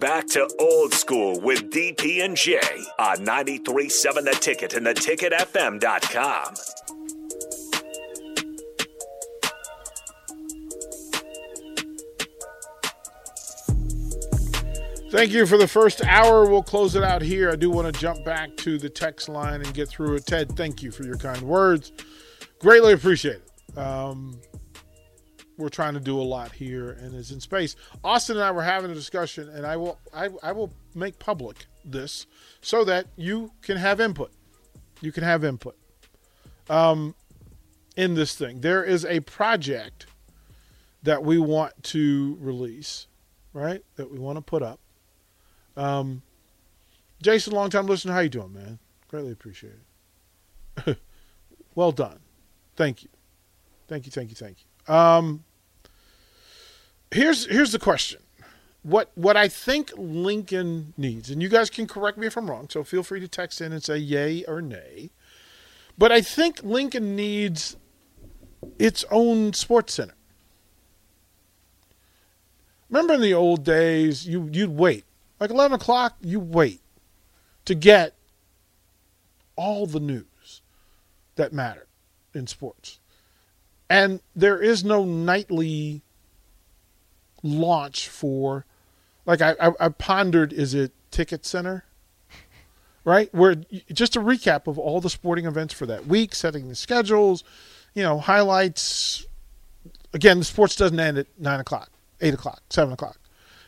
Back to old school with DP and J on 93.7 The Ticket and theticketfm.com. Thank you for the first hour. We'll close it out here. I do want to jump back to the text line and get through it. Ted, thank you for your kind words. Greatly appreciate it. Um, we're trying to do a lot here and is in space. Austin and I were having a discussion, and I will I, I will make public this so that you can have input. You can have input. Um, in this thing, there is a project that we want to release, right? That we want to put up. Um, Jason, long time listener, how you doing, man? Greatly appreciate it. well done. Thank you. Thank you, thank you, thank you. Um, here's here's the question. What what I think Lincoln needs, and you guys can correct me if I'm wrong, so feel free to text in and say yay or nay. But I think Lincoln needs its own sports center. Remember in the old days, you you'd wait like 11 o'clock, you wait to get all the news that matter in sports. And there is no nightly launch for, like, I, I, I pondered is it Ticket Center? Right? Where just a recap of all the sporting events for that week, setting the schedules, you know, highlights. Again, the sports doesn't end at 9 o'clock, 8 o'clock, 7 o'clock.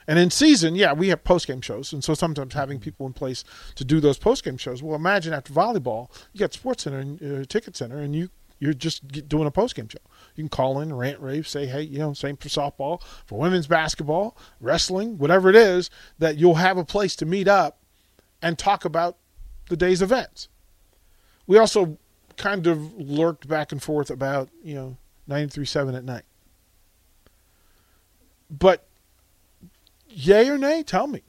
And in season, yeah, we have post game shows, and so sometimes having people in place to do those post game shows. Well, imagine after volleyball, you got Sports Center and uh, Ticket Center, and you you're just doing a post game show. You can call in, rant, rave, say, hey, you know, same for softball, for women's basketball, wrestling, whatever it is, that you'll have a place to meet up and talk about the day's events. We also kind of lurked back and forth about, you know, 93.7 at night. But yay or nay? Tell me.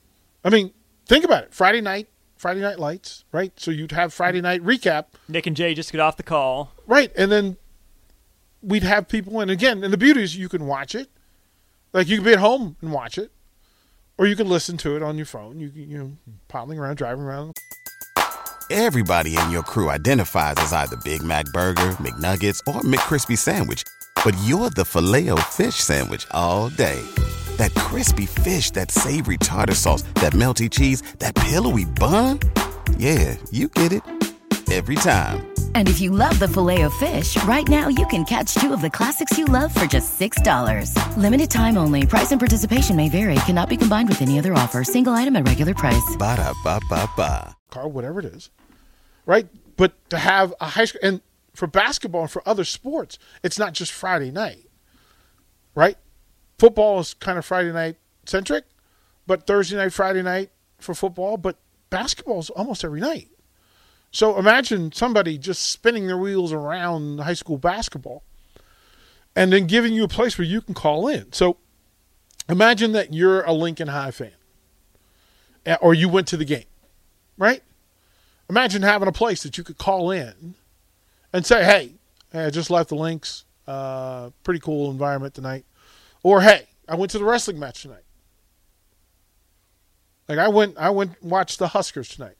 I mean, think about it. Friday night, Friday night lights, right? So you'd have Friday night recap. Nick and Jay just get off the call. Right. And then we'd have people and again, and the beauty is you can watch it. Like you can be at home and watch it. Or you can listen to it on your phone. You you know, piling around, driving around. Everybody in your crew identifies as either Big Mac Burger, McNuggets, or McCrispy Sandwich. But you're the filet fish Sandwich all day that crispy fish, that savory tartar sauce, that melty cheese, that pillowy bun. Yeah, you get it every time. And if you love the Filet-O-Fish, right now you can catch two of the classics you love for just $6. Limited time only. Price and participation may vary. Cannot be combined with any other offer. Single item at regular price. Ba da ba ba ba. Car, whatever it is, right? But to have a high school and for basketball and for other sports, it's not just Friday night, right? football is kind of Friday night centric, but Thursday night, Friday night for football, but basketball is almost every night. So imagine somebody just spinning their wheels around high school basketball and then giving you a place where you can call in. So imagine that you're a Lincoln High fan or you went to the game, right? Imagine having a place that you could call in and say, hey, I just left the links. Uh, pretty cool environment tonight. Or hey, I went to the wrestling match tonight. Like I went, I went watched the Huskers tonight.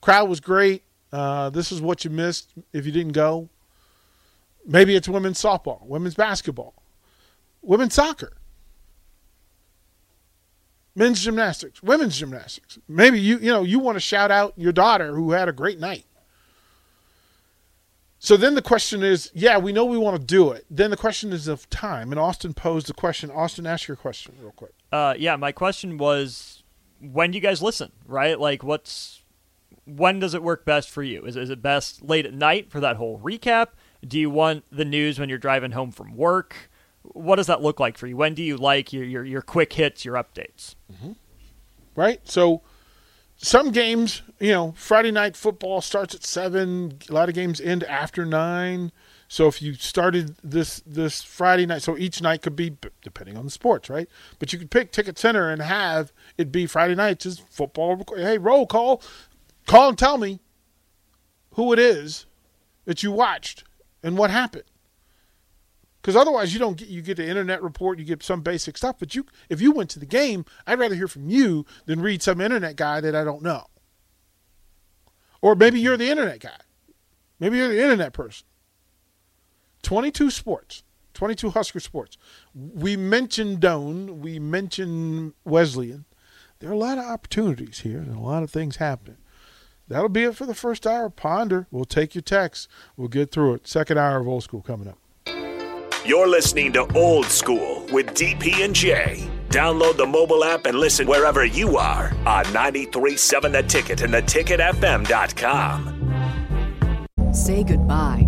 Crowd was great. Uh, this is what you missed if you didn't go. Maybe it's women's softball, women's basketball, women's soccer, men's gymnastics, women's gymnastics. Maybe you you know you want to shout out your daughter who had a great night. So then the question is, yeah, we know we want to do it. Then the question is of time. And Austin posed the question. Austin, ask your question real quick. Uh, yeah, my question was, when do you guys listen? Right, like what's when does it work best for you? Is is it best late at night for that whole recap? Do you want the news when you're driving home from work? What does that look like for you? When do you like your your, your quick hits, your updates? Mm-hmm. Right. So some games, you know, Friday night football starts at seven. A lot of games end after nine. So if you started this this Friday night, so each night could be depending on the sports, right? But you could pick Ticket Center and have it be Friday nights is football. Hey, roll call, call and tell me who it is that you watched and what happened. Because otherwise, you don't get you get the internet report, you get some basic stuff. But you, if you went to the game, I'd rather hear from you than read some internet guy that I don't know. Or maybe you're the internet guy. Maybe you're the internet person. 22 sports, 22 Husker sports. We mentioned Doane, we mentioned Wesleyan. There are a lot of opportunities here and a lot of things happening. That'll be it for the first hour. Ponder. We'll take your text. We'll get through it. Second hour of old school coming up. You're listening to Old School with DP and J. Download the mobile app and listen wherever you are on 937 The Ticket and theticketfm.com. Say goodbye